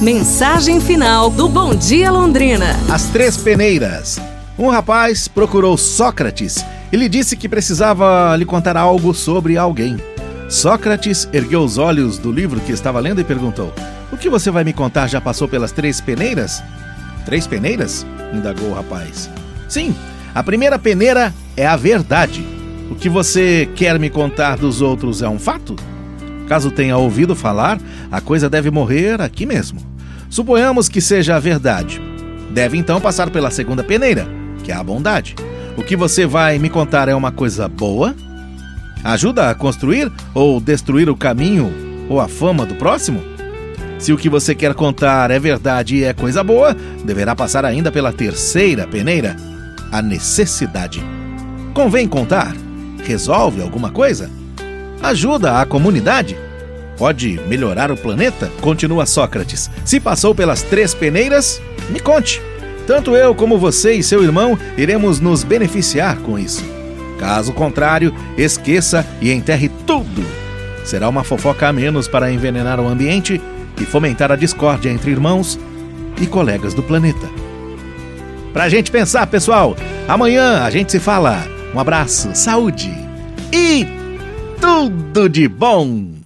Mensagem final do Bom Dia Londrina. As Três Peneiras. Um rapaz procurou Sócrates e lhe disse que precisava lhe contar algo sobre alguém. Sócrates ergueu os olhos do livro que estava lendo e perguntou: O que você vai me contar já passou pelas três peneiras? Três peneiras? indagou o rapaz. Sim, a primeira peneira é a verdade. O que você quer me contar dos outros é um fato? Caso tenha ouvido falar, a coisa deve morrer aqui mesmo. Suponhamos que seja a verdade. Deve então passar pela segunda peneira, que é a bondade. O que você vai me contar é uma coisa boa? Ajuda a construir ou destruir o caminho ou a fama do próximo? Se o que você quer contar é verdade e é coisa boa, deverá passar ainda pela terceira peneira, a necessidade. Convém contar? Resolve alguma coisa? Ajuda a comunidade? Pode melhorar o planeta? Continua Sócrates. Se passou pelas três peneiras, me conte. Tanto eu como você e seu irmão iremos nos beneficiar com isso. Caso contrário, esqueça e enterre tudo. Será uma fofoca a menos para envenenar o ambiente e fomentar a discórdia entre irmãos e colegas do planeta. Pra gente pensar, pessoal, amanhã a gente se fala. Um abraço, saúde e tudo de bom!